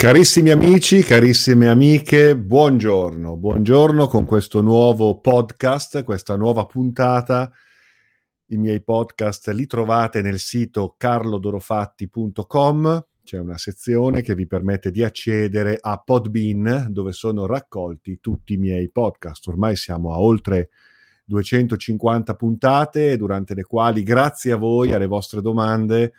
Carissimi amici, carissime amiche, buongiorno, buongiorno con questo nuovo podcast, questa nuova puntata. I miei podcast li trovate nel sito carlodorofatti.com, c'è una sezione che vi permette di accedere a Podbean dove sono raccolti tutti i miei podcast. Ormai siamo a oltre 250 puntate durante le quali grazie a voi, alle vostre domande,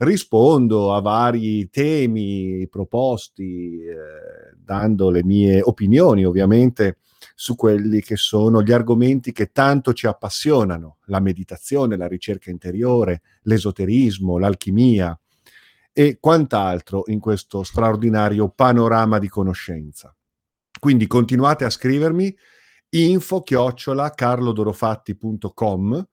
rispondo a vari temi proposti, eh, dando le mie opinioni ovviamente su quelli che sono gli argomenti che tanto ci appassionano, la meditazione, la ricerca interiore, l'esoterismo, l'alchimia e quant'altro in questo straordinario panorama di conoscenza. Quindi continuate a scrivermi info chiocciola carlodorofatti.com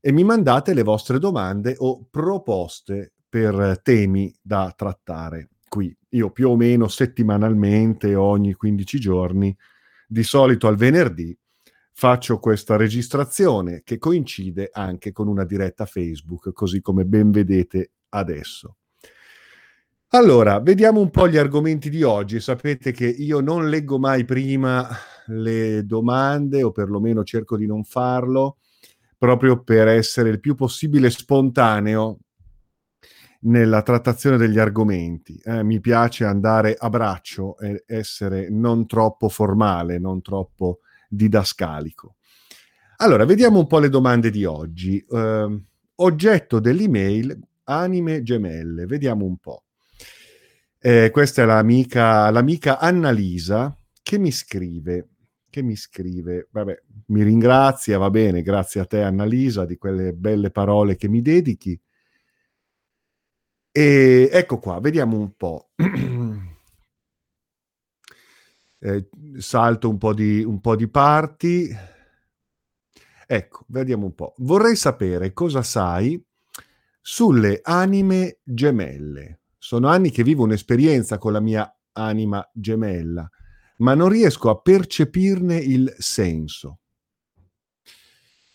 e mi mandate le vostre domande o proposte per temi da trattare qui. Io più o meno settimanalmente, ogni 15 giorni, di solito al venerdì, faccio questa registrazione che coincide anche con una diretta Facebook, così come ben vedete adesso. Allora, vediamo un po' gli argomenti di oggi. Sapete che io non leggo mai prima le domande, o perlomeno cerco di non farlo, proprio per essere il più possibile spontaneo nella trattazione degli argomenti. Eh, mi piace andare a braccio e essere non troppo formale, non troppo didascalico. Allora, vediamo un po' le domande di oggi. Uh, oggetto dell'email anime gemelle, vediamo un po'. Eh, questa è l'amica, l'amica Annalisa che mi scrive, che mi scrive, vabbè, mi ringrazia, va bene, grazie a te Annalisa di quelle belle parole che mi dedichi. E ecco qua, vediamo un po'. eh, salto un po, di, un po' di parti. Ecco, vediamo un po'. Vorrei sapere cosa sai sulle anime gemelle. Sono anni che vivo un'esperienza con la mia anima gemella, ma non riesco a percepirne il senso.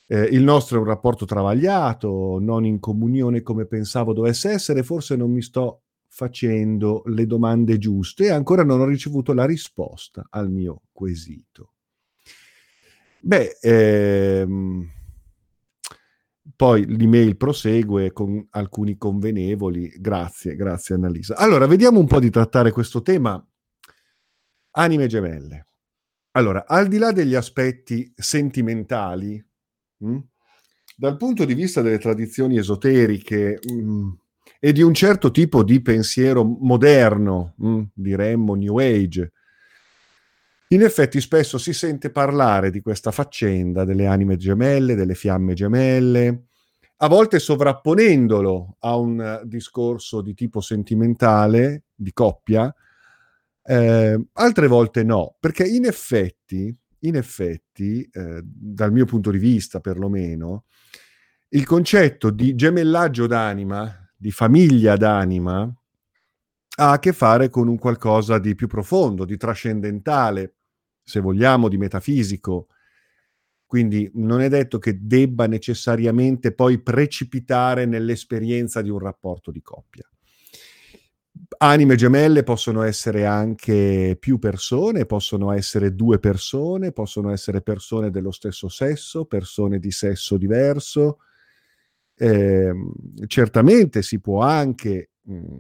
Eh, il nostro è un rapporto travagliato, non in comunione come pensavo dovesse essere, forse non mi sto facendo le domande giuste e ancora non ho ricevuto la risposta al mio quesito. Beh, ehm, poi l'email prosegue con alcuni convenevoli. Grazie, grazie Annalisa. Allora, vediamo un po' di trattare questo tema. Anime gemelle. Allora, al di là degli aspetti sentimentali, Mm? Dal punto di vista delle tradizioni esoteriche mh, mm, e di un certo tipo di pensiero moderno, mh, mm, diremmo New Age, in effetti spesso si sente parlare di questa faccenda delle anime gemelle, delle fiamme gemelle, a volte sovrapponendolo a un discorso di tipo sentimentale, di coppia, eh, altre volte no, perché in effetti in effetti, eh, dal mio punto di vista perlomeno, il concetto di gemellaggio d'anima, di famiglia d'anima, ha a che fare con un qualcosa di più profondo, di trascendentale, se vogliamo, di metafisico. Quindi non è detto che debba necessariamente poi precipitare nell'esperienza di un rapporto di coppia anime gemelle possono essere anche più persone, possono essere due persone, possono essere persone dello stesso sesso, persone di sesso diverso. Eh, certamente si può anche mh,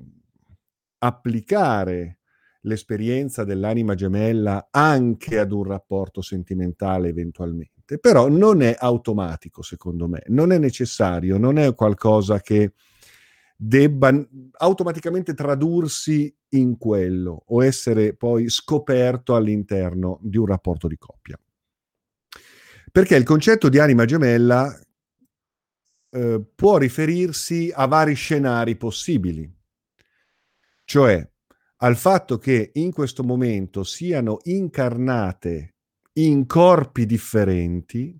applicare l'esperienza dell'anima gemella anche ad un rapporto sentimentale eventualmente, però non è automatico secondo me, non è necessario, non è qualcosa che debba automaticamente tradursi in quello o essere poi scoperto all'interno di un rapporto di coppia. Perché il concetto di anima gemella eh, può riferirsi a vari scenari possibili, cioè al fatto che in questo momento siano incarnate in corpi differenti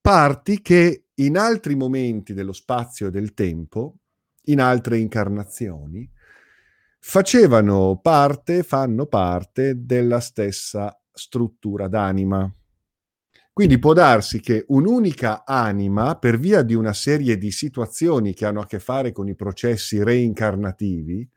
parti che in altri momenti dello spazio e del tempo in altre incarnazioni, facevano parte, fanno parte della stessa struttura d'anima. Quindi può darsi che un'unica anima, per via di una serie di situazioni che hanno a che fare con i processi reincarnativi,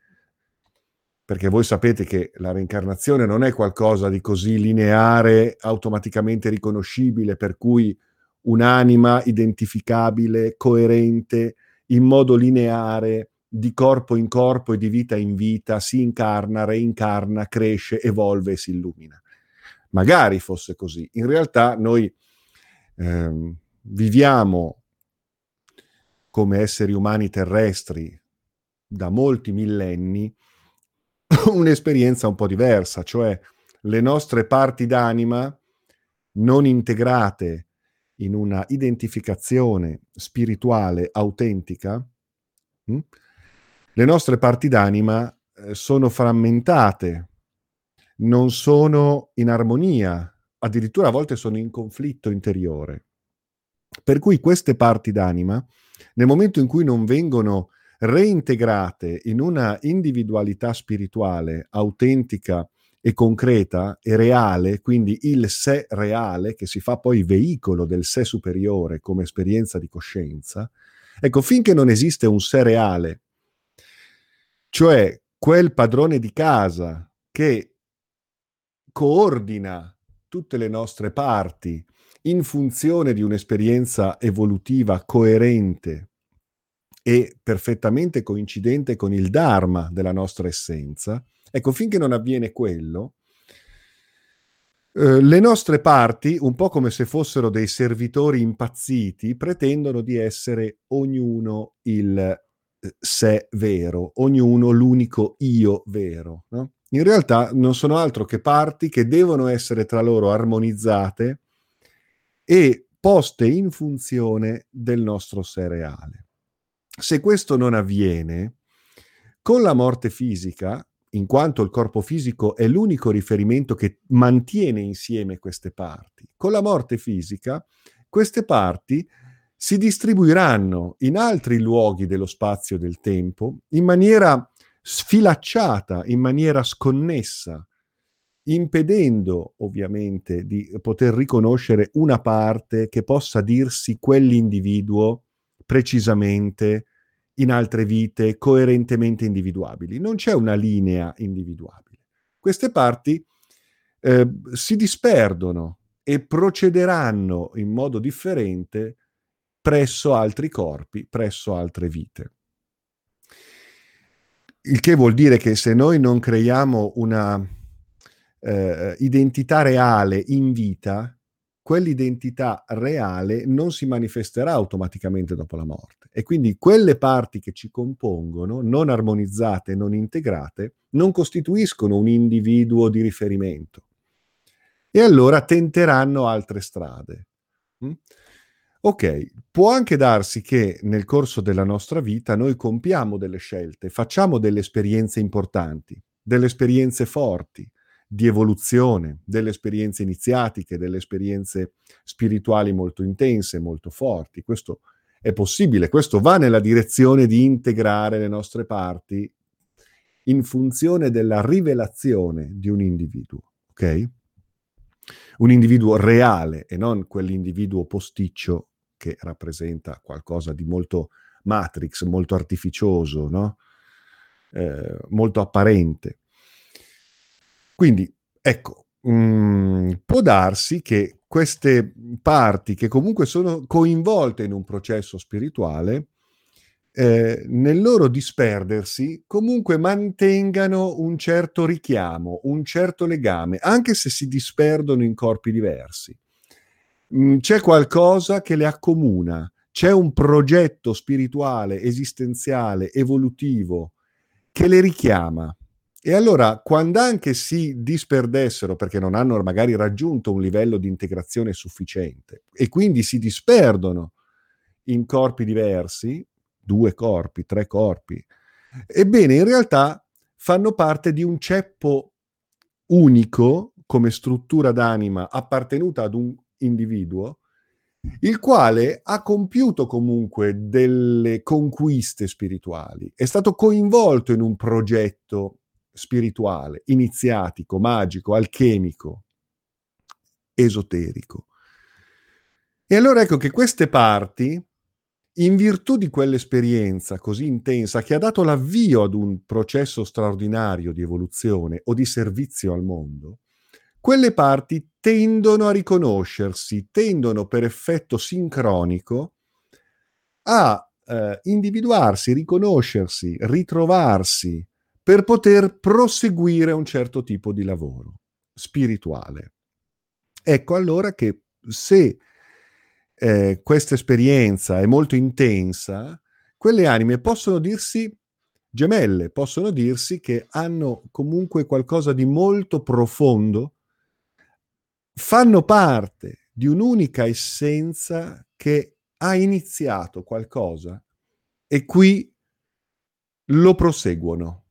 perché voi sapete che la reincarnazione non è qualcosa di così lineare, automaticamente riconoscibile, per cui un'anima identificabile, coerente, in modo lineare, di corpo in corpo e di vita in vita, si incarna, reincarna, cresce, evolve e si illumina. Magari fosse così. In realtà noi ehm, viviamo come esseri umani terrestri da molti millenni un'esperienza un po' diversa, cioè le nostre parti d'anima non integrate in una identificazione spirituale autentica, mh? Hm, le nostre parti d'anima eh, sono frammentate, non sono in armonia, addirittura a volte sono in conflitto interiore. Per cui queste parti d'anima, nel momento in cui non vengono reintegrate in una individualità spirituale autentica e concreta e reale, quindi il sé reale che si fa poi veicolo del sé superiore come esperienza di coscienza, ecco, finché non esiste un sé reale, cioè quel padrone di casa che coordina tutte le nostre parti in funzione di un'esperienza evolutiva coerente e perfettamente coincidente con il Dharma della nostra essenza, ecco, finché non avviene quello, eh, le nostre parti, un po' come se fossero dei servitori impazziti, pretendono di essere ognuno il eh, sé vero, ognuno l'unico io vero. No? In realtà non sono altro che parti che devono essere tra loro armonizzate e poste in funzione del nostro sé reale. Se questo non avviene, con la morte fisica, in quanto il corpo fisico è l'unico riferimento che mantiene insieme queste parti, con la morte fisica queste parti si distribuiranno in altri luoghi dello spazio e del tempo in maniera sfilacciata, in maniera sconnessa, impedendo ovviamente di poter riconoscere una parte che possa dirsi quell'individuo precisamente in altre vite coerentemente individuabili. Non c'è una linea individuabile. Queste parti eh, si disperdono e procederanno in modo differente presso altri corpi, presso altre vite. Il che vuol dire che se noi non creiamo una eh, identità reale in vita, quell'identità reale non si manifesterà automaticamente dopo la morte. E quindi quelle parti che ci compongono, non armonizzate, non integrate, non costituiscono un individuo di riferimento. E allora tenteranno altre strade. Mm? Ok, può anche darsi che nel corso della nostra vita noi compiamo delle scelte, facciamo delle esperienze importanti, delle esperienze forti, di evoluzione, delle esperienze iniziatiche, delle esperienze spirituali molto intense, molto forti. Questo è possibile, questo va nella direzione di integrare le nostre parti in funzione della rivelazione di un individuo, ok? Un individuo reale e non quell'individuo posticcio che rappresenta qualcosa di molto matrix, molto artificioso, no? eh, molto apparente. Quindi, ecco, mh, mm, può darsi che queste parti che comunque sono coinvolte in un processo spirituale, eh, nel loro disperdersi, comunque mantengano un certo richiamo, un certo legame, anche se si disperdono in corpi diversi. Mm, c'è qualcosa che le accomuna, c'è un progetto spirituale, esistenziale, evolutivo che le richiama. E allora, quando anche si disperdessero perché non hanno magari raggiunto un livello di integrazione sufficiente e quindi si disperdono in corpi diversi, due corpi, tre corpi, ebbene in realtà fanno parte di un ceppo unico come struttura d'anima appartenuta ad un individuo, il quale ha compiuto comunque delle conquiste spirituali, è stato coinvolto in un progetto spirituale, iniziatico, magico, alchemico, esoterico. E allora ecco che queste parti in virtù di quell'esperienza così intensa che ha dato l'avvio ad un processo straordinario di evoluzione o di servizio al mondo, quelle parti tendono a riconoscersi, tendono per effetto sincronico a eh, individuarsi, riconoscersi, ritrovarsi per poter proseguire un certo tipo di lavoro spirituale. Ecco allora che se eh, questa esperienza è molto intensa, quelle anime possono dirsi gemelle, possono dirsi che hanno comunque qualcosa di molto profondo, fanno parte di un'unica essenza che ha iniziato qualcosa e qui lo proseguono.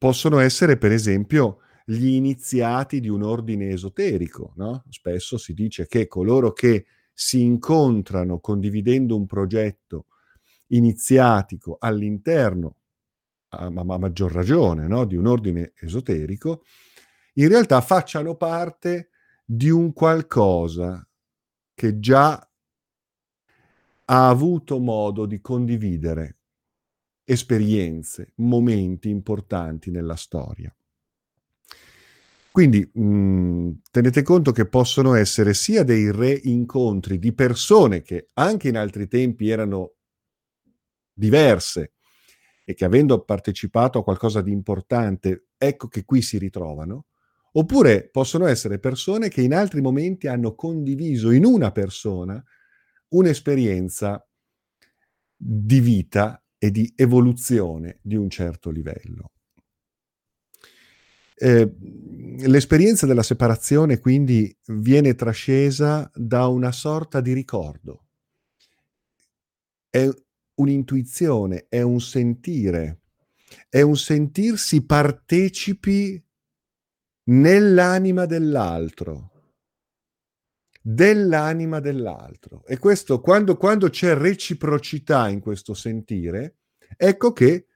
Possono essere, per esempio, gli iniziati di un ordine esoterico. No? Spesso si dice che coloro che si incontrano condividendo un progetto iniziatico all'interno, a, a maggior ragione, no? di un ordine esoterico, in realtà facciano parte di un qualcosa che già ha avuto modo di condividere esperienze, momenti importanti nella storia. Quindi mh, mhmm, tenete conto che possono essere sia dei reincontri di persone che anche in altri tempi erano diverse e che avendo partecipato a qualcosa di importante, ecco che qui si ritrovano, oppure possono essere persone che in altri momenti hanno condiviso in una persona un'esperienza di vita e di evoluzione di un certo livello. Eh, l'esperienza della separazione quindi viene trascesa da una sorta di ricordo. È un'intuizione, è un sentire, è un sentirsi partecipi nell'anima dell'altro, dell'anima dell'altro. E questo, quando, quando c'è reciprocità in questo sentire, ecco che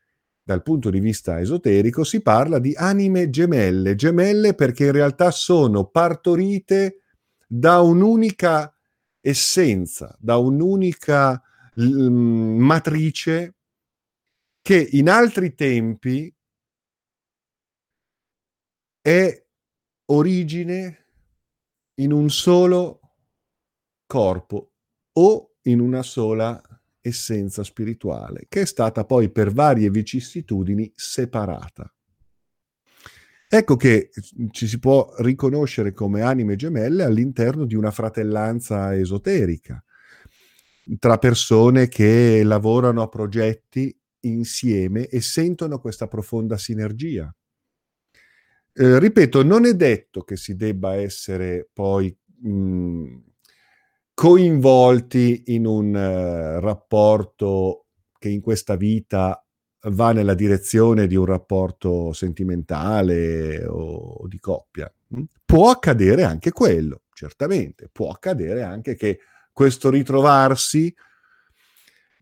dal punto di vista esoterico si parla di anime gemelle, gemelle perché in realtà sono partorite da un'unica essenza, da un'unica l- matrice che in altri tempi è origine in un solo corpo o in una sola essenza spirituale, che è stata poi per varie vicissitudini separata. Ecco che ci si può riconoscere come anime gemelle all'interno di una fratellanza esoterica, tra persone che lavorano a progetti insieme e sentono questa profonda sinergia. Eh, ripeto, non è detto che si debba essere poi mh, coinvolti in un uh, rapporto che in questa vita va nella direzione di un rapporto sentimentale o di coppia. Può accadere anche quello, certamente, può accadere anche che questo ritrovarsi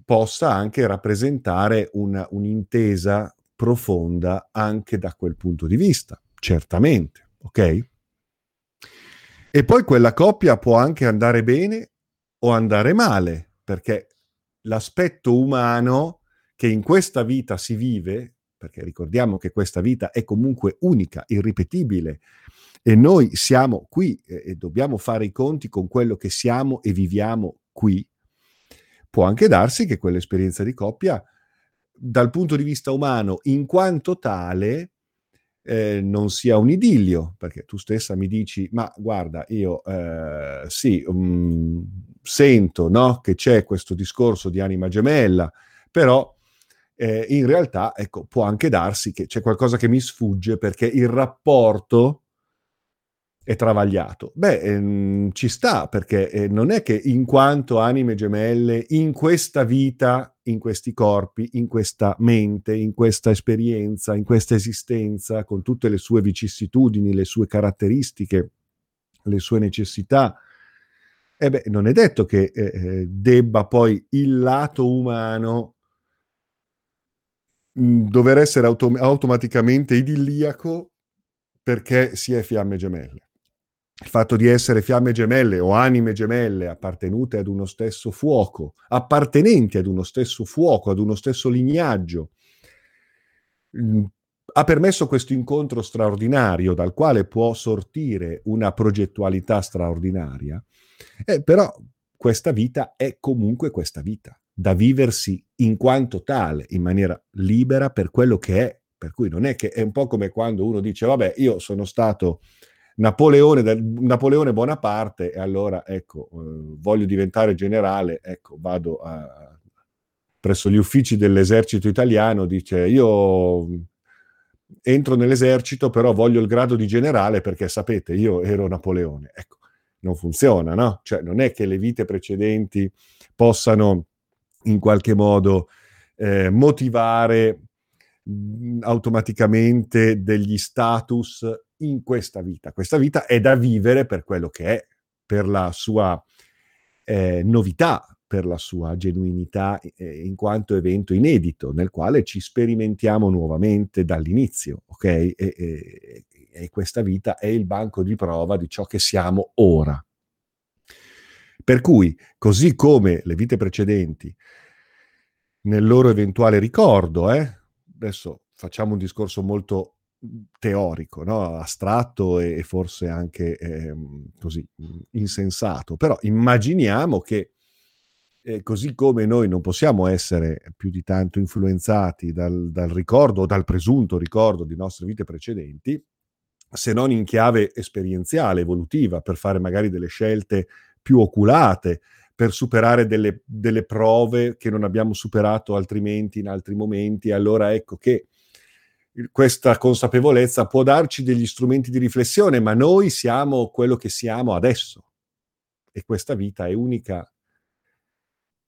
possa anche rappresentare una, un'intesa profonda anche da quel punto di vista, certamente, ok? E poi quella coppia può anche andare bene o andare male, perché l'aspetto umano che in questa vita si vive, perché ricordiamo che questa vita è comunque unica, irripetibile, e noi siamo qui e, dobbiamo fare i conti con quello che siamo e viviamo qui, può anche darsi che quell'esperienza di coppia, dal punto di vista umano, in quanto tale, eh, non sia un idillio, perché tu stessa mi dici, ma guarda, io eh, sì, um, sento no, che c'è questo discorso di anima gemella, però eh, in realtà ecco, può anche darsi che c'è qualcosa che mi sfugge perché il rapporto è travagliato. Beh, ehm, ci sta perché eh, non è che in quanto anime gemelle in questa vita, in questi corpi, in questa mente, in questa esperienza, in questa esistenza, con tutte le sue vicissitudini, le sue caratteristiche, le sue necessità, eh beh, non è detto che eh, eh debba poi il lato umano mm, dover essere autom- automaticamente idilliaco perché si è fiamme gemelle. Il fatto di essere fiamme gemelle o anime gemelle appartenute ad uno stesso fuoco, appartenenti ad uno stesso fuoco, ad uno stesso lignaggio, mm, ha permesso questo incontro straordinario dal quale può sortire una progettualità straordinaria, eh, però questa vita è comunque questa vita, da viversi in quanto tale, in maniera libera per quello che è. Per cui non è che è un po' come quando uno dice, vabbè, io sono stato Napoleone, Napoleone Bonaparte e allora ecco, eh, voglio diventare generale, ecco, vado a, presso gli uffici dell'esercito italiano, dice io entro nell'esercito però voglio il grado di generale perché sapete io ero Napoleone. Ecco, non funziona, no? Cioè non è che le vite precedenti possano in qualche modo eh, motivare automaticamente degli status in questa vita. Questa vita è da vivere per quello che è, per la sua eh, novità, per la sua genuinità eh, in quanto evento inedito, nel quale ci sperimentiamo nuovamente dall'inizio, ok? E, e, e questa vita è il banco di prova di ciò che siamo ora. Per cui, così come le vite precedenti, nel loro eventuale ricordo, eh, adesso facciamo un discorso molto teorico, no? astratto e, forse anche eh, così insensato, però immaginiamo che eh, così come noi non possiamo essere più di tanto influenzati dal, dal ricordo o dal presunto ricordo di nostre vite precedenti, se non in chiave esperienziale, evolutiva, per fare magari delle scelte più oculate, per superare delle, delle prove che non abbiamo superato altrimenti in altri momenti. Allora ecco che questa consapevolezza può darci degli strumenti di riflessione, ma noi siamo quello che siamo adesso. E questa vita è unica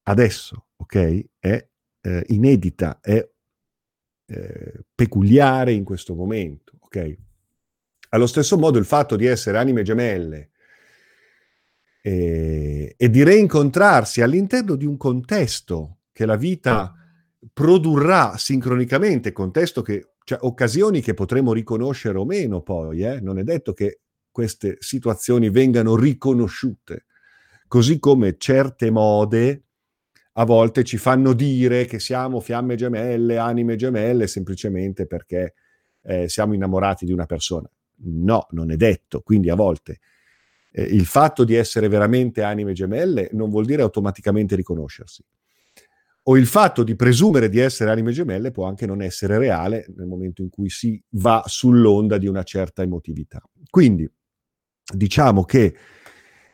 adesso, ok? È eh, inedita, è eh, peculiare in questo momento, ok? Allo stesso modo il fatto di essere anime gemelle eh, e di reincontrarsi all'interno di un contesto che la vita produrrà sincronicamente, contesto che cioè occasioni che potremo riconoscere o meno poi, eh? non è detto che queste situazioni vengano riconosciute, così come certe mode a volte ci fanno dire che siamo fiamme gemelle, anime gemelle, semplicemente perché eh, siamo innamorati di una persona. No, non è detto, quindi a volte eh, il fatto di essere veramente anime gemelle non vuol dire automaticamente riconoscersi o il fatto di presumere di essere anime gemelle può anche non essere reale nel momento in cui si va sull'onda di una certa emotività. Quindi diciamo che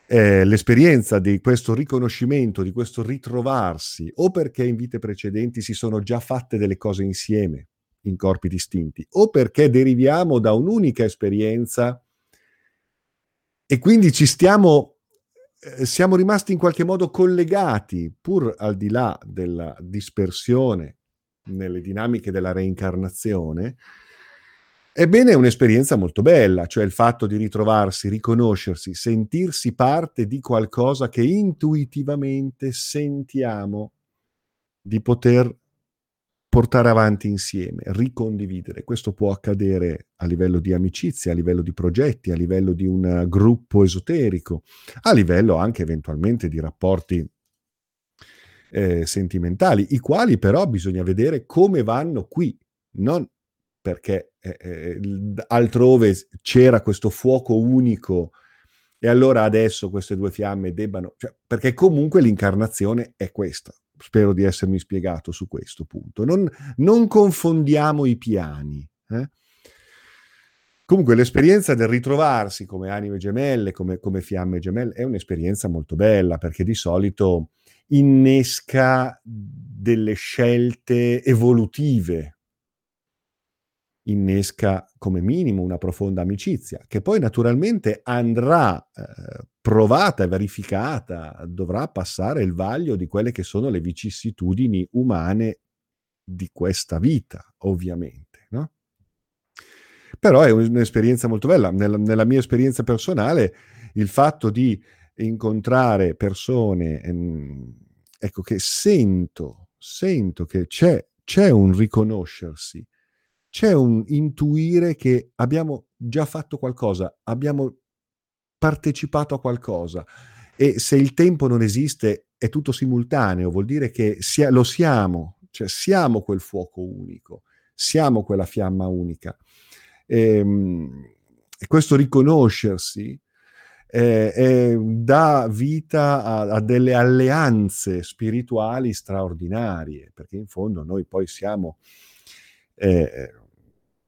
eh, l'esperienza di questo riconoscimento, di questo ritrovarsi, o perché in vite precedenti si sono già fatte delle cose insieme in corpi distinti, o perché deriviamo da un'unica esperienza e quindi ci stiamo siamo rimasti in qualche modo collegati, pur al di là della dispersione nelle dinamiche della reincarnazione, ebbene è un'esperienza molto bella, cioè il fatto di ritrovarsi, riconoscersi, sentirsi parte di qualcosa che intuitivamente sentiamo di poter portare avanti insieme, ricondividere. Questo può accadere a livello di amicizia, a livello di progetti, a livello di un gruppo esoterico, a livello anche eventualmente di rapporti eh, sentimentali, i quali però bisogna vedere come vanno qui, non perché eh, eh altrove c'era questo fuoco unico e allora adesso queste due fiamme debbano, cioè, perché comunque l'incarnazione è questa, spero di essermi spiegato su questo punto. Non, non confondiamo i piani. Eh? Comunque l'esperienza del ritrovarsi come anime gemelle, come, come, fiamme gemelle, è un'esperienza molto bella perché di solito innesca delle scelte evolutive, innesca come minimo una profonda amicizia, che poi naturalmente andrà eh, provata e verificata, dovrà passare il vaglio di quelle che sono le vicissitudini umane di questa vita, ovviamente. No? Però è un'esperienza molto bella. Nella, nella, mia esperienza personale, il fatto di incontrare persone, ehm, ecco che sento, sento che c'è, c'è un riconoscersi, c'è un intuire che abbiamo già fatto qualcosa, abbiamo partecipato a qualcosa. E se il tempo non esiste, è tutto simultaneo, vuol dire che sia, lo siamo, cioè siamo quel fuoco unico, siamo quella fiamma unica. E, ehm, e questo riconoscersi eh, eh, dà vita a, a, delle alleanze spirituali straordinarie, perché in fondo noi poi siamo eh,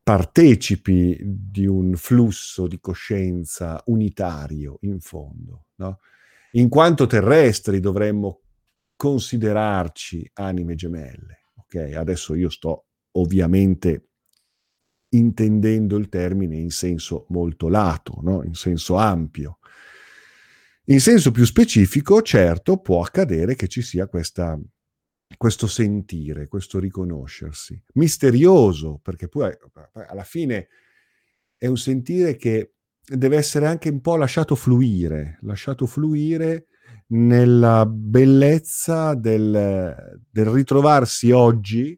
partecipi di un flusso di coscienza unitario, in fondo. No? In quanto terrestri dovremmo considerarci anime gemelle. Okay? Adesso io sto ovviamente intendendo il termine in senso molto lato, no? in senso ampio. In senso più specifico, certo, può accadere che ci sia questa, questo sentire, questo riconoscersi. Misterioso, perché poi alla fine è un sentire che deve essere anche un po' lasciato fluire, lasciato fluire nella bellezza del, del ritrovarsi oggi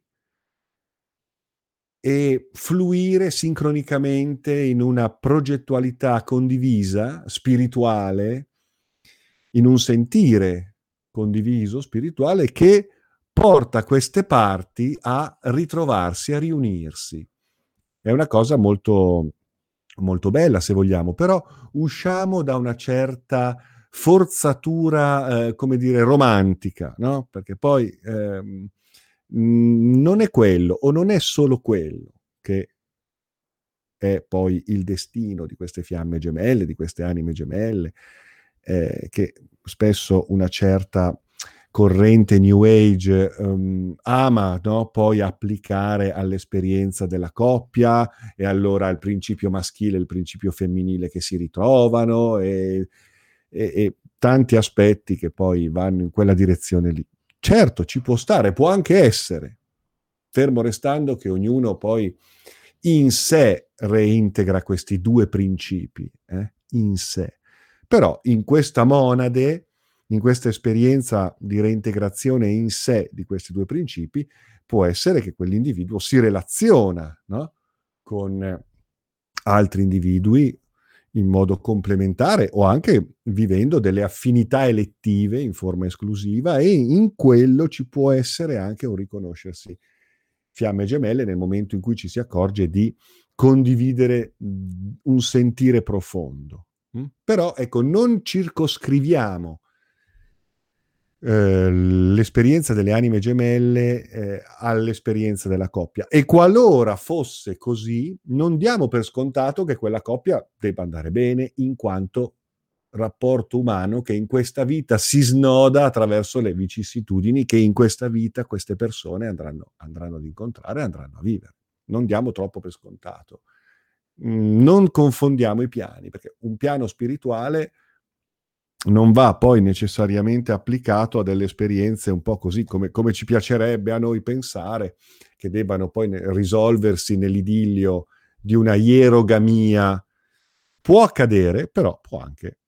e fluire sincronicamente in una progettualità condivisa, spirituale, in un sentire condiviso, spirituale, che porta queste parti a ritrovarsi, a riunirsi. È una cosa molto, molto bella, se vogliamo, però usciamo da una certa forzatura, eh, come dire, romantica, no? Perché poi... Ehm, non è quello o non è solo quello che è poi il destino di queste fiamme gemelle, di queste anime gemelle, eh, che spesso una certa corrente New Age um, ama no? poi applicare all'esperienza della coppia e allora il principio maschile e il principio femminile che si ritrovano e, e, e tanti aspetti che poi vanno in quella direzione lì. Certo, ci può stare, può anche essere, fermo restando che ognuno poi in sé reintegra questi due principi, eh? in sé. Però in questa monade, in questa esperienza di reintegrazione in sé di questi due principi, può essere che quell'individuo si relaziona no? con altri individui in modo complementare o anche vivendo delle affinità elettive in forma esclusiva e in quello ci può essere anche un riconoscersi fiamme gemelle nel momento in cui ci si accorge di condividere un sentire profondo. Però ecco, non circoscriviamo eh, l'esperienza delle anime gemelle eh, all'esperienza della coppia. E qualora fosse così, non diamo per scontato che quella coppia debba andare bene, in quanto rapporto umano che in questa vita si snoda attraverso le vicissitudini che in questa vita queste persone andranno, andranno ad incontrare e andranno a vivere. Non diamo troppo per scontato. Mm, non confondiamo i piani, perché un piano spirituale non va poi necessariamente applicato a delle esperienze un po' così come, come ci piacerebbe a noi pensare, che debbano poi risolversi nell'idillio di una ierogamia. Può accadere, però può anche,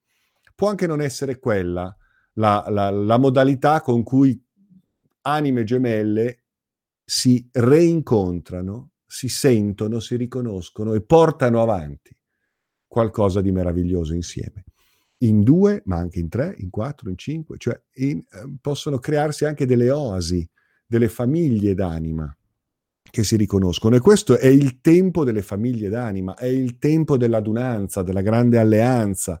può anche non essere quella la, la, la modalità con cui anime gemelle si reincontrano, si sentono, si riconoscono e portano avanti qualcosa di meraviglioso insieme in due, ma anche in tre, in quattro, in cinque, cioè in, eh, possono crearsi anche delle oasi, delle famiglie d'anima che si riconoscono. E questo è il tempo delle famiglie d'anima, è il tempo dell'adunanza, della grande alleanza,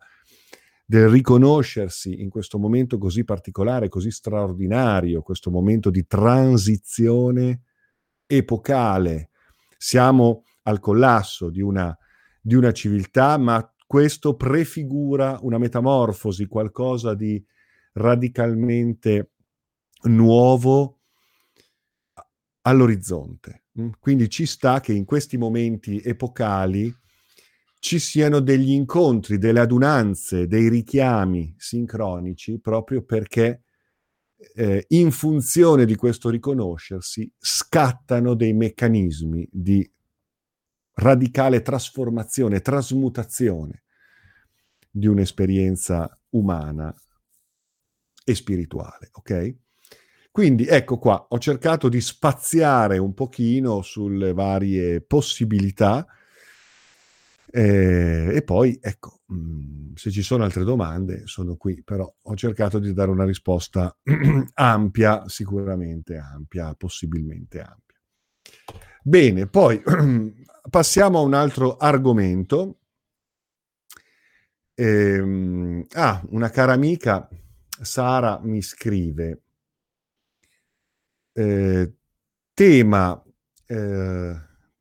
del riconoscersi in questo momento così particolare, così straordinario, questo momento di transizione epocale. Siamo al collasso di una, di una civiltà, ma questo prefigura una metamorfosi, qualcosa di radicalmente nuovo all'orizzonte. Mm? Quindi ci sta che in questi momenti epocali ci siano degli incontri, delle adunanze, dei richiami sincronici, proprio perché eh, in funzione di questo riconoscersi scattano dei meccanismi di radicale trasformazione, trasmutazione di un'esperienza umana e spirituale, ok? Quindi ecco qua, ho cercato di spaziare un pochino sulle varie possibilità Eh, e poi, ecco, mm, se ci sono altre domande, sono qui, però ho cercato di dare una risposta ampia, sicuramente ampia, possibilmente ampia. Bene, poi passiamo a un altro argomento. Ehm, ah, una cara amica, Sara, mi scrive. Eh, tema, eh,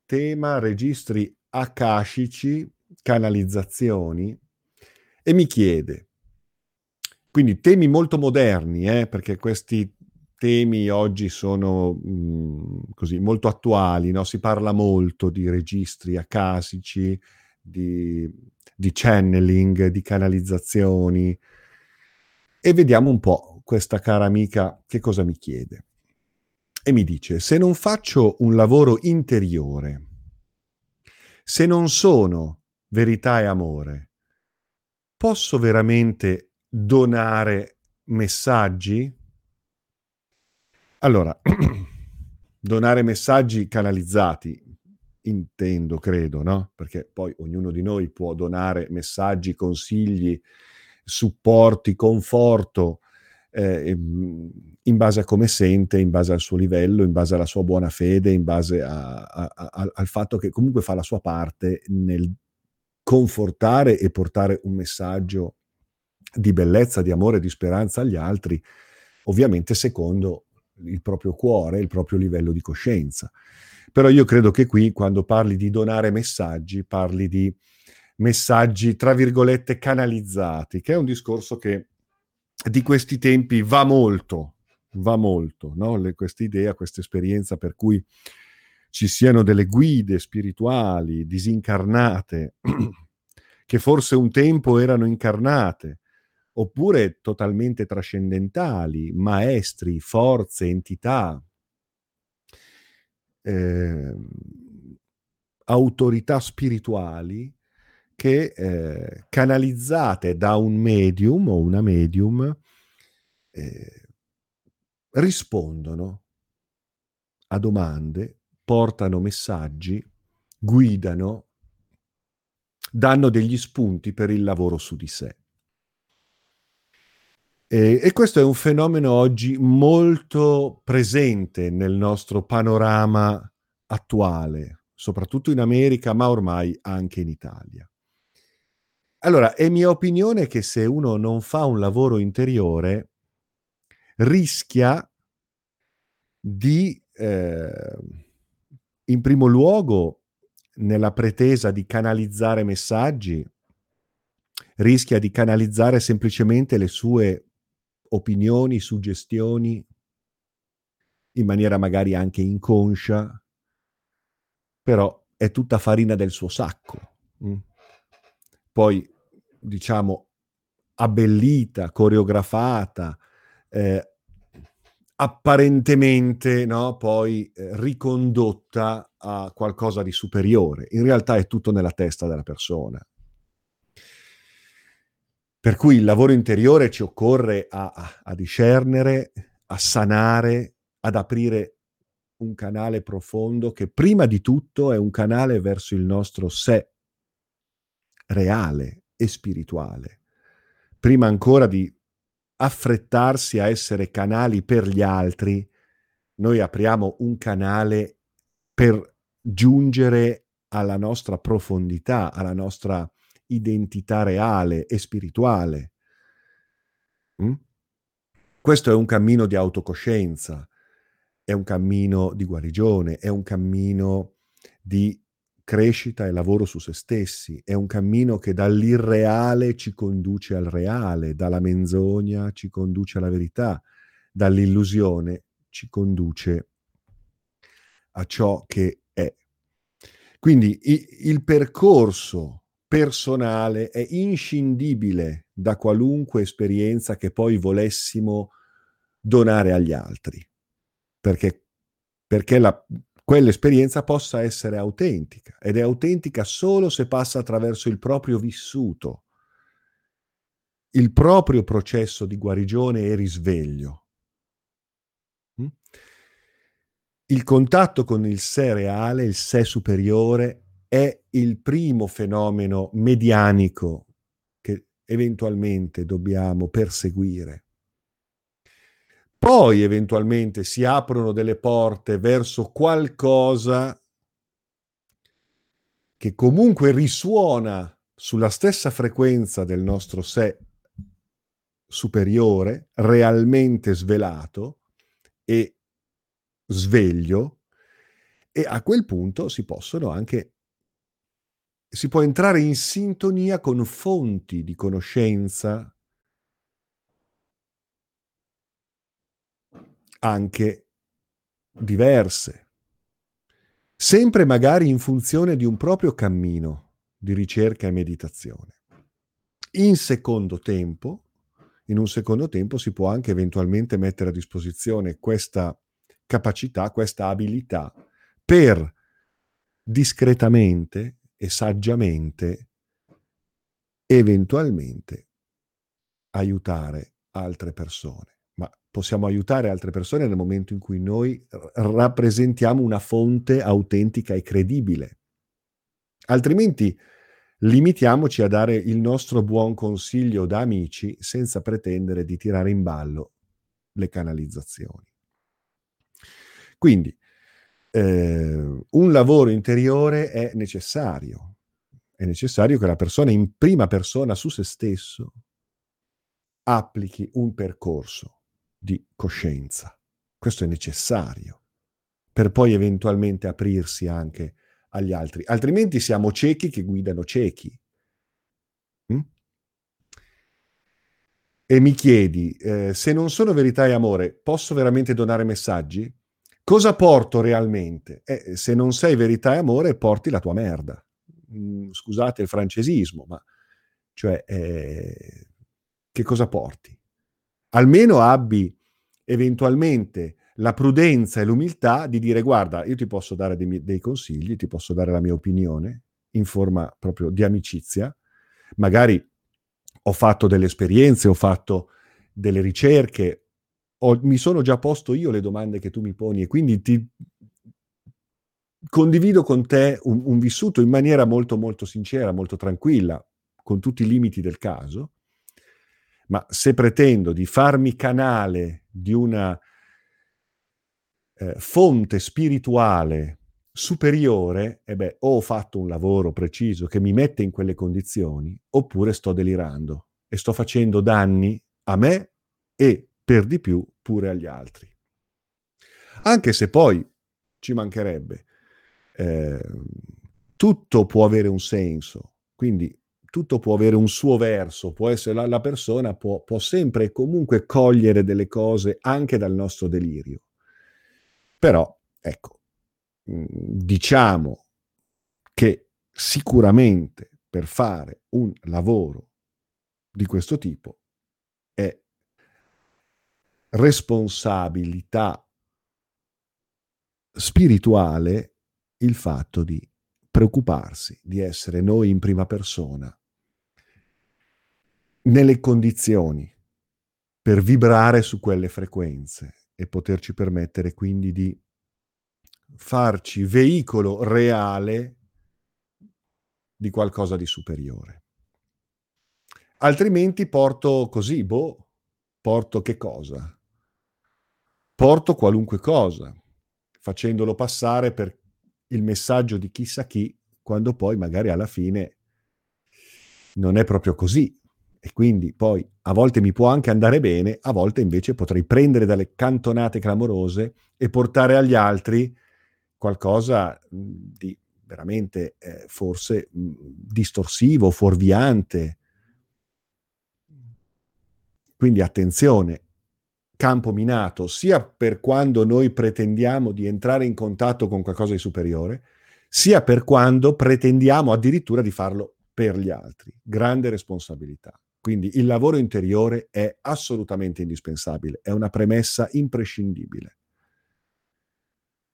tema registri akashici, canalizzazioni, e mi chiede, quindi temi molto moderni, eh, perché questi temi oggi sono mh, mm, così molto attuali, no? si parla molto di registri akashici, di, di channeling, di canalizzazioni, e vediamo un po' questa cara amica che cosa mi chiede. E mi dice, se non faccio un lavoro interiore, se non sono verità e amore, posso veramente donare messaggi? Allora, donare messaggi canalizzati, intendo, credo, no? Perché poi ognuno di noi può donare messaggi, consigli, supporti, conforto, eh, in base a come sente, in base al suo livello, in base alla sua buona fede, in base a, a, a, al fatto che comunque fa la sua parte nel confortare e portare un messaggio di bellezza, di amore, di speranza agli altri, ovviamente secondo il proprio cuore, il proprio livello di coscienza. Però io credo che qui, quando parli di donare messaggi, parli di messaggi, tra virgolette, canalizzati, che è un discorso che di questi tempi va molto, va molto, no? questa idea, questa esperienza per cui ci siano delle guide spirituali disincarnate, che forse un tempo erano incarnate, oppure totalmente trascendentali, maestri, forze, entità, eh, autorità spirituali che eh, canalizzate da un medium o una medium eh, rispondono a domande, portano messaggi, guidano, danno degli spunti per il lavoro su di sé. E, e, questo è un fenomeno oggi molto presente nel nostro panorama attuale, soprattutto in America, ma ormai anche in Italia. Allora, è mia opinione che se uno non fa un lavoro interiore, rischia di, eh, in primo luogo, nella pretesa di canalizzare messaggi, rischia di canalizzare semplicemente le sue opinioni, suggestioni, in maniera magari anche inconscia, però è tutta farina del suo sacco. Mm. Poi, diciamo, abbellita, coreografata, eh, apparentemente no, poi eh, ricondotta a qualcosa di superiore. In realtà è tutto nella testa della persona. Per cui il lavoro interiore ci occorre a, a, a discernere, a sanare, ad aprire un canale profondo che prima di tutto è un canale verso il nostro sé reale e spirituale. Prima ancora di affrettarsi a essere canali per gli altri, noi apriamo un canale per giungere alla nostra profondità, alla nostra identità reale e spirituale. Mm? Questo è un cammino di autocoscienza, è un cammino di guarigione, è un cammino di crescita e lavoro su se stessi, è un cammino che dall'irreale ci conduce al reale, dalla menzogna ci conduce alla verità, dall'illusione ci conduce a ciò che è. Quindi i, il percorso personale è inscindibile da qualunque esperienza che poi volessimo donare agli altri, perché, perché la, quell'esperienza possa essere autentica ed è autentica solo se passa attraverso il proprio vissuto, il proprio processo di guarigione e risveglio. Il contatto con il sé reale, il sé superiore, è il primo fenomeno medianico che eventualmente dobbiamo perseguire. Poi eventualmente si aprono delle porte verso qualcosa che comunque risuona sulla stessa frequenza del nostro sé superiore, realmente svelato e sveglio, e a quel punto si possono anche si può entrare in sintonia con fonti di conoscenza anche diverse, sempre magari in funzione di un proprio cammino di ricerca e meditazione. In secondo tempo, in un secondo tempo si può anche eventualmente mettere a disposizione questa capacità, questa abilità per discretamente e saggiamente eventualmente aiutare altre persone. Ma possiamo aiutare altre persone nel momento in cui noi rappresentiamo una fonte autentica e credibile. Altrimenti limitiamoci a dare il nostro buon consiglio da amici senza pretendere di tirare in ballo le canalizzazioni. Quindi eh, un lavoro interiore è necessario. È necessario che la persona in prima persona su se stesso applichi un percorso di coscienza. Questo è necessario per poi eventualmente aprirsi anche agli altri. Altrimenti siamo ciechi che guidano ciechi. Mm? E mi chiedi, eh, se non sono verità e amore, posso veramente donare messaggi? Cosa porto realmente? Eh, se non sei verità e amore, porti la tua merda. Mm, scusate il francesismo, ma cioè, eh, che cosa porti? Almeno abbi eventualmente la prudenza e l'umiltà di dire guarda, io ti posso dare dei, dei, consigli, ti posso dare la mia opinione in forma proprio di amicizia. Magari ho fatto delle esperienze, ho fatto delle ricerche, ho, mi sono già posto io le domande che tu mi poni e quindi ti condivido con te un, un vissuto in maniera molto molto sincera, molto tranquilla, con tutti i limiti del caso, ma se pretendo di farmi canale di una eh, fonte spirituale superiore, e eh beh, o ho fatto un lavoro preciso che mi mette in quelle condizioni, oppure sto delirando e sto facendo danni a me e per di più pure agli altri. Anche se poi ci mancherebbe, eh, tutto può avere un senso, quindi tutto può avere un suo verso, può essere la, la persona può, può sempre e comunque cogliere delle cose anche dal nostro delirio. Però, ecco, mm, diciamo che sicuramente per fare un lavoro di questo tipo è responsabilità spirituale il fatto di preoccuparsi di essere noi in prima persona nelle condizioni per vibrare su quelle frequenze e poterci permettere quindi di farci veicolo reale di qualcosa di superiore. Altrimenti porto così, boh, porto che cosa? Porto qualunque cosa, facendolo passare per il messaggio di chissà chi, quando poi magari alla fine non è proprio così. E quindi poi a volte mi può anche andare bene, a volte invece potrei prendere dalle cantonate clamorose e portare agli altri qualcosa di veramente eh, forse distorsivo, fuorviante. Quindi attenzione, campo minato sia per quando noi pretendiamo di entrare in contatto con qualcosa di superiore, sia per quando pretendiamo addirittura di farlo per gli altri. Grande responsabilità. Quindi il lavoro interiore è assolutamente indispensabile, è una premessa imprescindibile.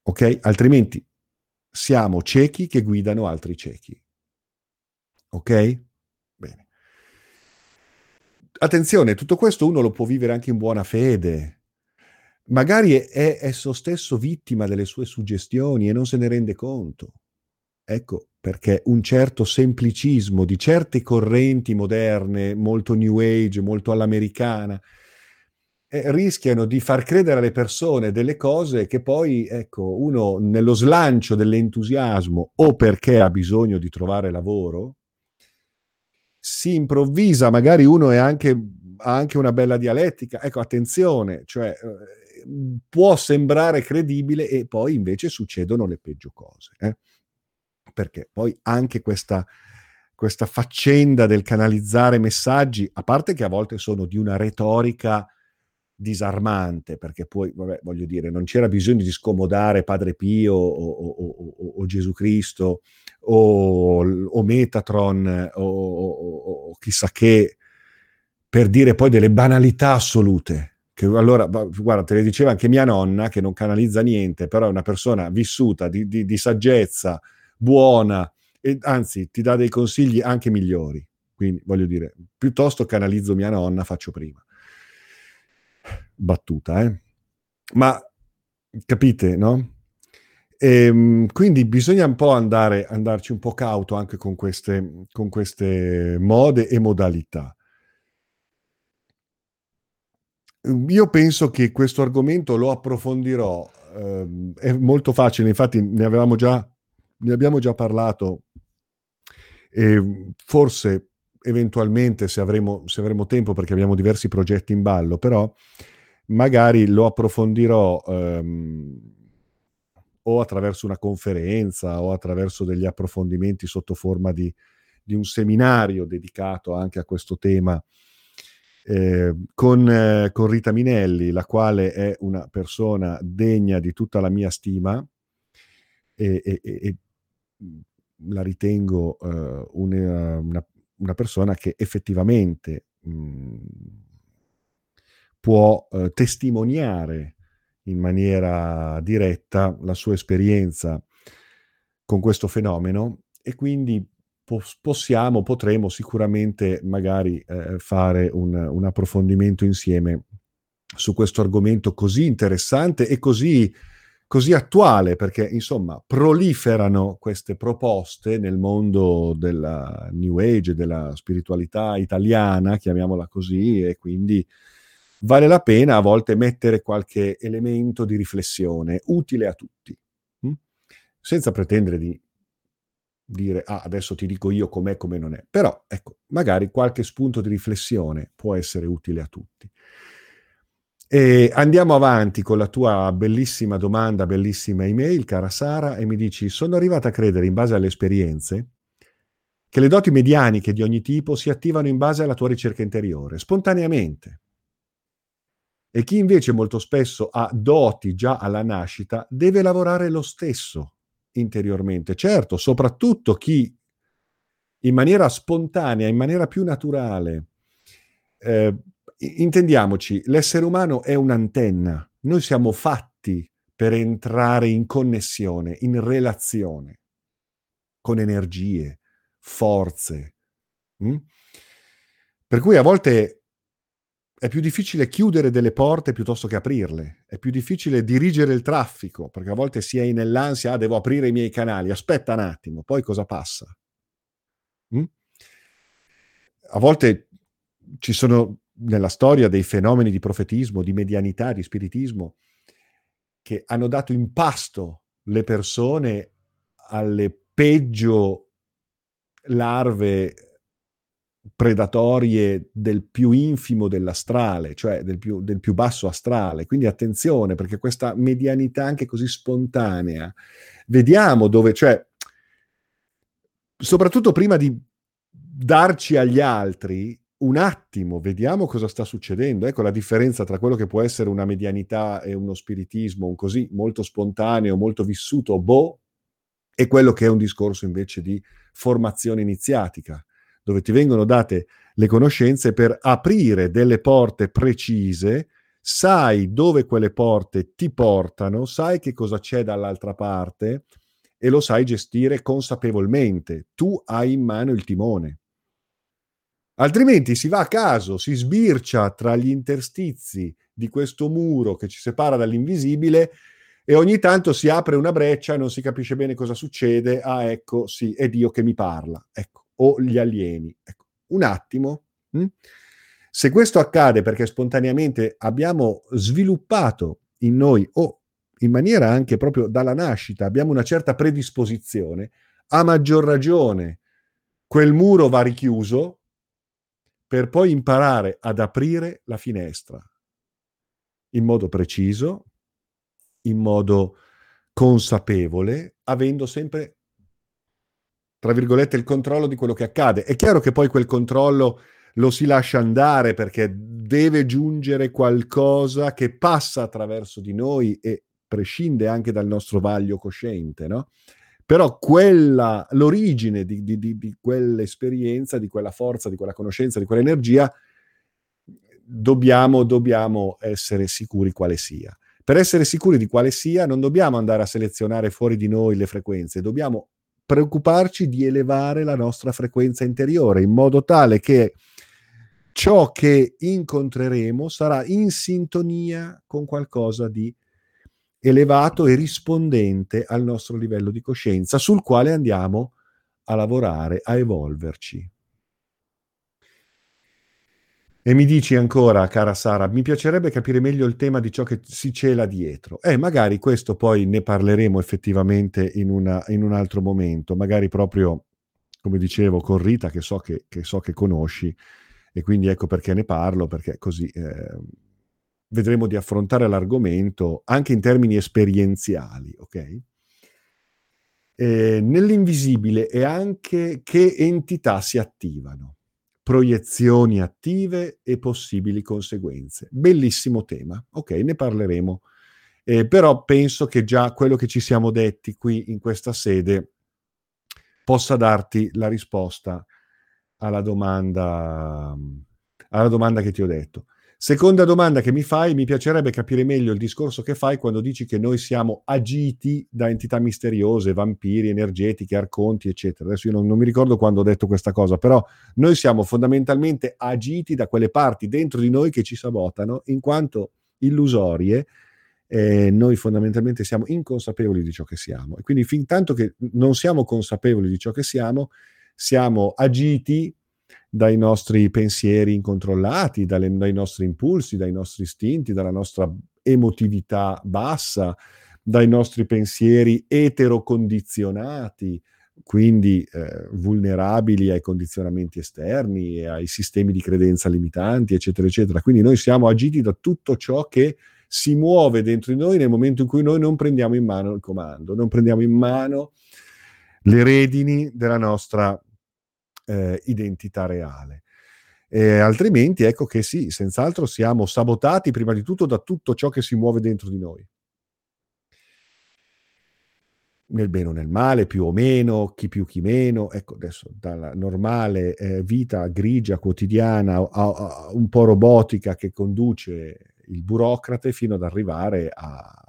Ok? Altrimenti siamo ciechi che guidano altri ciechi. Ok? Attenzione, tutto questo uno lo può vivere anche in buona fede. Magari è esso stesso vittima delle sue suggestioni e non se ne rende conto. Ecco, perché un certo semplicismo di certe correnti moderne, molto new age, molto all'americana, eh, rischiano di far credere alle persone delle cose che poi, ecco, uno nello slancio dell'entusiasmo o perché ha bisogno di trovare lavoro, si improvvisa, magari uno anche, ha anche una bella dialettica, ecco, attenzione, cioè eh, può sembrare credibile e poi invece succedono le peggio cose. Eh? Perché poi anche questa, questa faccenda del canalizzare messaggi, a parte che a volte sono di una retorica disarmante, perché poi, vabbè, voglio dire, non c'era bisogno di scomodare Padre Pio o, o, o, o Gesù Cristo o, o Metatron o, chissà che per dire poi delle banalità assolute. Che allora, guarda, te le diceva anche mia nonna, che non canalizza niente, però è una persona vissuta, di, di, di saggezza, buona, e anzi ti dà dei consigli anche migliori. Quindi voglio dire, piuttosto canalizzo mia nonna, faccio prima. Battuta, eh? Ma capite, no? E, ehm, quindi bisogna un po' andare, andarci un po' cauto anche con queste, con queste mode e modalità. Io penso che questo argomento lo approfondirò, eh, è molto facile, infatti ne, avevamo già, ne abbiamo già parlato e forse eventualmente se avremo, se avremo tempo perché abbiamo diversi progetti in ballo, però magari lo approfondirò ehm, o attraverso una conferenza o attraverso degli approfondimenti sotto forma di, di un seminario dedicato anche a questo tema eh, con, eh, con, Rita Minelli, la quale è una persona degna di tutta la mia stima e, e, e la ritengo eh, una, una, una, persona che effettivamente mh, mm, può eh, testimoniare in maniera diretta la sua esperienza con questo fenomeno e quindi possiamo, potremo sicuramente magari eh, fare un, un, approfondimento insieme su questo argomento così interessante e così, così attuale, perché insomma proliferano queste proposte nel mondo della New Age, della spiritualità italiana, chiamiamola così, e quindi vale la pena a volte mettere qualche elemento di riflessione utile a tutti, hm? senza pretendere di dire ah, adesso ti dico io com'è, come non è, però ecco, magari qualche spunto di riflessione può essere utile a tutti. E andiamo avanti con la tua bellissima domanda, bellissima email, cara Sara, e mi dici: Sono arrivata a credere, in base alle esperienze, che le doti medianiche di ogni tipo si attivano in base alla tua ricerca interiore, spontaneamente. E chi invece molto spesso ha doti già alla nascita deve lavorare lo stesso interiormente. Certo, soprattutto chi in maniera spontanea, in maniera più naturale, eh, intendiamoci, l'essere umano è un'antenna, noi siamo fatti per entrare in connessione, in relazione con energie, forze. Mm? Per cui a volte è più difficile chiudere delle porte piuttosto che aprirle, è più difficile dirigere il traffico, perché a volte si è nell'ansia, ah, devo aprire i miei canali, aspetta un attimo, poi cosa passa? Mm? A volte ci sono nella storia dei fenomeni di profetismo, di medianità, di spiritismo, che hanno dato in pasto le persone alle peggio larve predatorie del più infimo dell'astrale, cioè del più, del più, basso astrale. Quindi attenzione, perché questa medianità anche così spontanea, vediamo dove, cioè, soprattutto prima di darci agli altri, un attimo, vediamo cosa sta succedendo. Ecco la differenza tra quello che può essere una medianità e uno spiritismo, un così molto spontaneo, molto vissuto, boh, e quello che è un discorso invece di formazione iniziatica dove ti vengono date le conoscenze per aprire delle porte precise, sai dove quelle porte ti portano, sai che cosa c'è dall'altra parte e lo sai gestire consapevolmente. Tu hai in mano il timone. Altrimenti si va a caso, si sbircia tra gli interstizi di questo muro che ci separa dall'invisibile e ogni tanto si apre una breccia, non si capisce bene cosa succede, ah ecco, sì, è Dio che mi parla, ecco, o gli alieni. Ecco, un attimo. Hm? Se questo accade perché spontaneamente abbiamo sviluppato in noi, o in maniera anche proprio dalla nascita, abbiamo una certa predisposizione, a maggior ragione quel muro va richiuso per poi imparare ad aprire la finestra in modo preciso, in modo consapevole, avendo sempre, tra virgolette, il controllo di quello che accade. È chiaro che poi quel controllo lo si lascia andare perché deve giungere qualcosa che passa attraverso di noi e prescinde anche dal nostro vaglio cosciente, no? Però quella, l'origine di, di, di, di quell'esperienza, di quella forza, di quella conoscenza, di quell'energia, dobbiamo, dobbiamo essere sicuri quale sia. Per essere sicuri di quale sia, non dobbiamo andare a selezionare fuori di noi le frequenze, dobbiamo preoccuparci di elevare la nostra frequenza interiore in modo tale che ciò che incontreremo sarà in sintonia con qualcosa di elevato e rispondente al nostro livello di coscienza sul quale andiamo a lavorare, a evolverci. E mi dici ancora, cara Sara, mi piacerebbe capire meglio il tema di ciò che si cela dietro. Eh, magari questo poi ne parleremo effettivamente in, una, in un altro momento, magari proprio, come dicevo, con Rita, che so che, che, so che conosci, e quindi ecco perché ne parlo, perché così eh, vedremo di affrontare l'argomento anche in termini esperienziali, ok? Eh, nell'invisibile è anche che entità si attivano proiezioni attive e possibili conseguenze. Bellissimo tema, ok, ne parleremo. Eh, però penso che già quello che ci siamo detti qui in questa sede possa darti la risposta alla domanda, alla domanda che ti ho detto. Seconda domanda che mi fai, mi piacerebbe capire meglio il discorso che fai quando dici che noi siamo agiti da entità misteriose, vampiri, energetiche, arconti, eccetera. Adesso io non, non mi ricordo quando ho detto questa cosa, però noi siamo fondamentalmente agiti da quelle parti dentro di noi che ci sabotano, in quanto illusorie, eh, noi fondamentalmente siamo inconsapevoli di ciò che siamo. E quindi fin tanto che non siamo consapevoli di ciò che siamo, siamo agiti dai nostri pensieri incontrollati, dalle, dai nostri impulsi, dai nostri istinti, dalla nostra emotività bassa, dai nostri pensieri eterocondizionati, quindi eh, vulnerabili ai condizionamenti esterni e ai sistemi di credenza limitanti, eccetera, eccetera. Quindi noi siamo agiti da tutto ciò che si muove dentro di noi nel momento in cui noi non prendiamo in mano il comando, non prendiamo in mano le redini della nostra eh, identità reale. E altrimenti ecco che sì, senz'altro siamo sabotati prima di tutto da tutto ciò che si muove dentro di noi. Nel bene o nel male, più o meno, chi più chi meno, ecco adesso dalla normale eh, vita grigia quotidiana a, a, un po' robotica che conduce il burocrate fino ad arrivare a,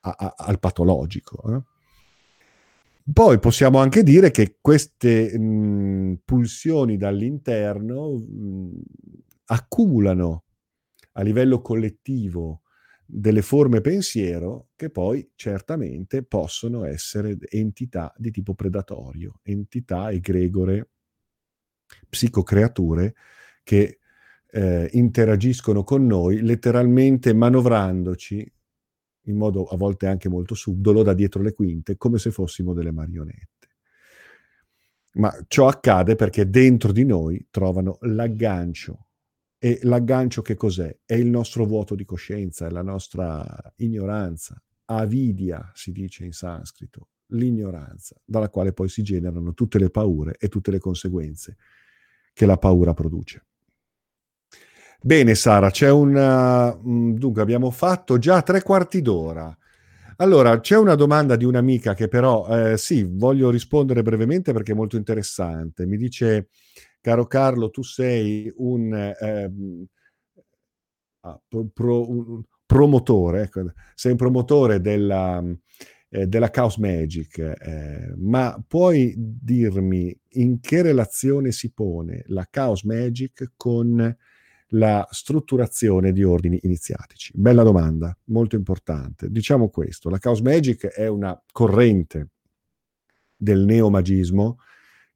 al patologico. Eh? Poi possiamo anche dire che queste mh, pulsioni dall'interno mh, accumulano a livello collettivo delle forme pensiero che poi certamente possono essere entità di tipo predatorio, entità egregore, psicocreature che eh, interagiscono con noi letteralmente manovrandoci in modo a volte anche molto subdolo, da dietro le quinte, come se fossimo delle marionette. Ma ciò accade perché dentro di noi trovano l'aggancio. E l'aggancio che cos'è? È il nostro vuoto di coscienza, è la nostra ignoranza. Avidia si dice in sanscrito, l'ignoranza, dalla quale poi si generano tutte le paure e tutte le conseguenze che la paura produce. Bene Sara, c'è un... Uh, dunque abbiamo fatto già tre quarti d'ora. Allora, c'è una domanda di un'amica che però, eh, sì, voglio rispondere brevemente perché è molto interessante. Mi dice, caro Carlo, tu sei un, eh, pro, un promotore, ecco, sei un promotore della, eh, della Chaos Magic, eh, ma puoi dirmi in che relazione si pone la Chaos Magic con la strutturazione di ordini iniziatici? Bella domanda, molto importante. Diciamo questo, la Chaos Magic è una corrente del neomagismo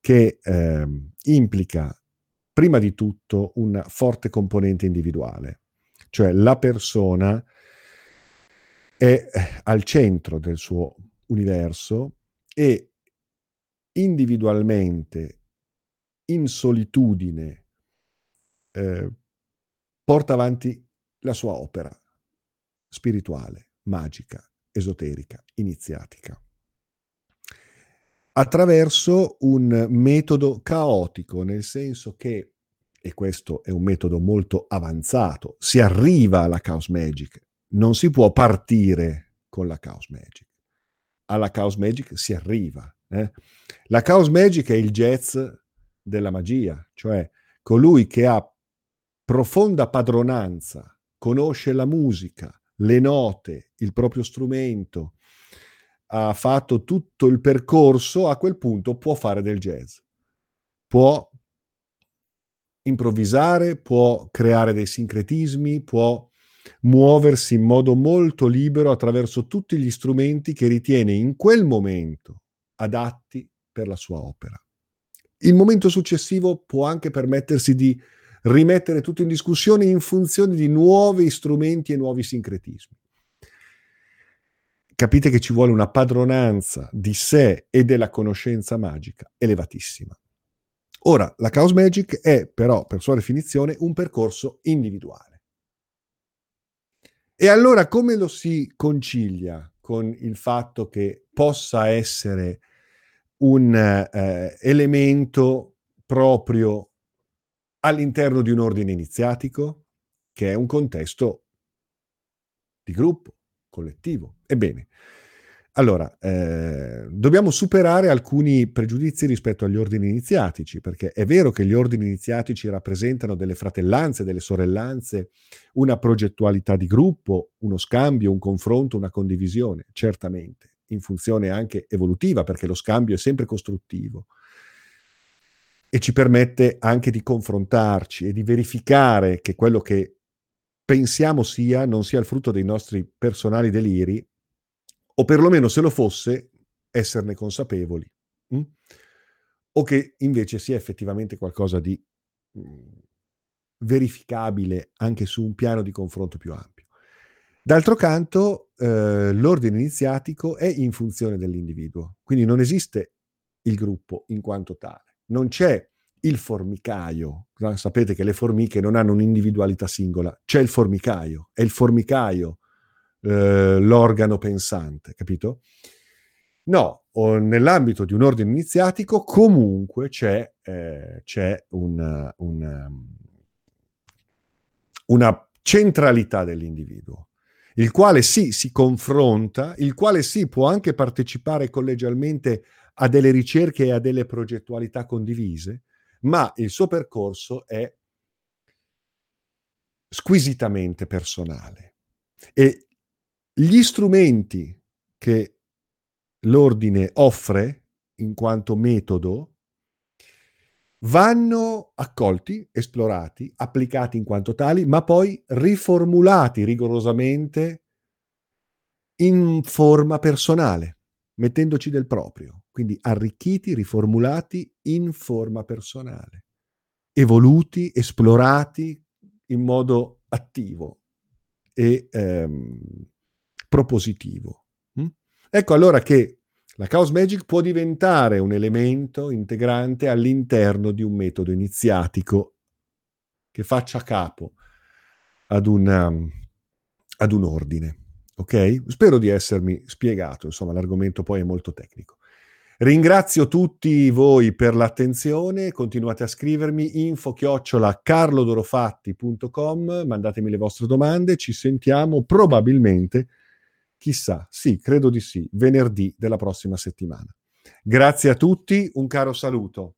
che eh, implica prima di tutto una forte componente individuale, cioè la persona è al centro del suo universo e individualmente, in solitudine, eh, porta avanti la sua opera spirituale, magica, esoterica, iniziatica attraverso un metodo caotico, nel senso che, e questo è un metodo molto avanzato, si arriva alla Chaos Magic, non si può partire con la Chaos Magic. Alla Chaos Magic si arriva. Eh? La Chaos Magic è il jazz della magia, cioè colui che ha profonda padronanza, conosce la musica, le note, il proprio strumento, ha fatto tutto il percorso, a quel punto può fare del jazz. Può improvvisare, può creare dei sincretismi, può muoversi in modo molto libero attraverso tutti gli strumenti che ritiene in quel momento adatti per la sua opera. Il momento successivo può anche permettersi di rimettere tutto in discussione in funzione di nuovi strumenti e nuovi sincretismi capite che ci vuole una padronanza di sé e della conoscenza magica elevatissima. Ora, la Chaos Magic è però, per sua definizione, un percorso individuale. E allora come lo si concilia con il fatto che possa essere un eh, elemento proprio all'interno di un ordine iniziatico, che è un contesto di gruppo, collettivo. Ebbene, allora, eh, dobbiamo superare alcuni pregiudizi rispetto agli ordini iniziatici, perché è vero che gli ordini iniziatici rappresentano delle fratellanze, delle sorellanze, una progettualità di gruppo, uno scambio, un confronto, una condivisione, certamente, in funzione anche evolutiva, perché lo scambio è sempre costruttivo e ci permette anche di confrontarci e di verificare che quello che pensiamo sia, non sia il frutto dei nostri personali deliri, o perlomeno se lo fosse, esserne consapevoli, mh? Mm? o che invece sia effettivamente qualcosa di mm, verificabile anche su un piano di confronto più ampio. D'altro canto, eh, l'ordine iniziatico è in funzione dell'individuo, quindi non esiste il gruppo in quanto tale, non c'è il formicaio. Sapete che le formiche non hanno un'individualità singola, c'è il formicaio, è il formicaio eh, l'organo pensante, capito? No, nell'ambito di un ordine iniziatico comunque c'è, eh, c'è un, un, una centralità dell'individuo, il quale sì si confronta, il quale sì può anche partecipare collegialmente a delle ricerche e a delle progettualità condivise, ma il suo percorso è squisitamente personale. E gli strumenti che l'ordine offre in quanto metodo vanno accolti, esplorati, applicati in quanto tali, ma poi riformulati rigorosamente in forma personale, mettendoci del proprio quindi arricchiti, riformulati in forma personale, evoluti, esplorati in modo attivo e ehm, propositivo. Mm? Ecco allora che la Chaos Magic può diventare un elemento integrante all'interno di un metodo iniziatico che faccia capo ad, una, ad un ordine. Ok? Spero di essermi spiegato, insomma l'argomento poi è molto tecnico. Ringrazio tutti voi per l'attenzione, continuate a scrivermi info chiocciola carlodorofatti.com, mandatemi le vostre domande, ci sentiamo probabilmente, chissà, sì, credo di sì, venerdì della prossima settimana. Grazie a tutti, un caro saluto.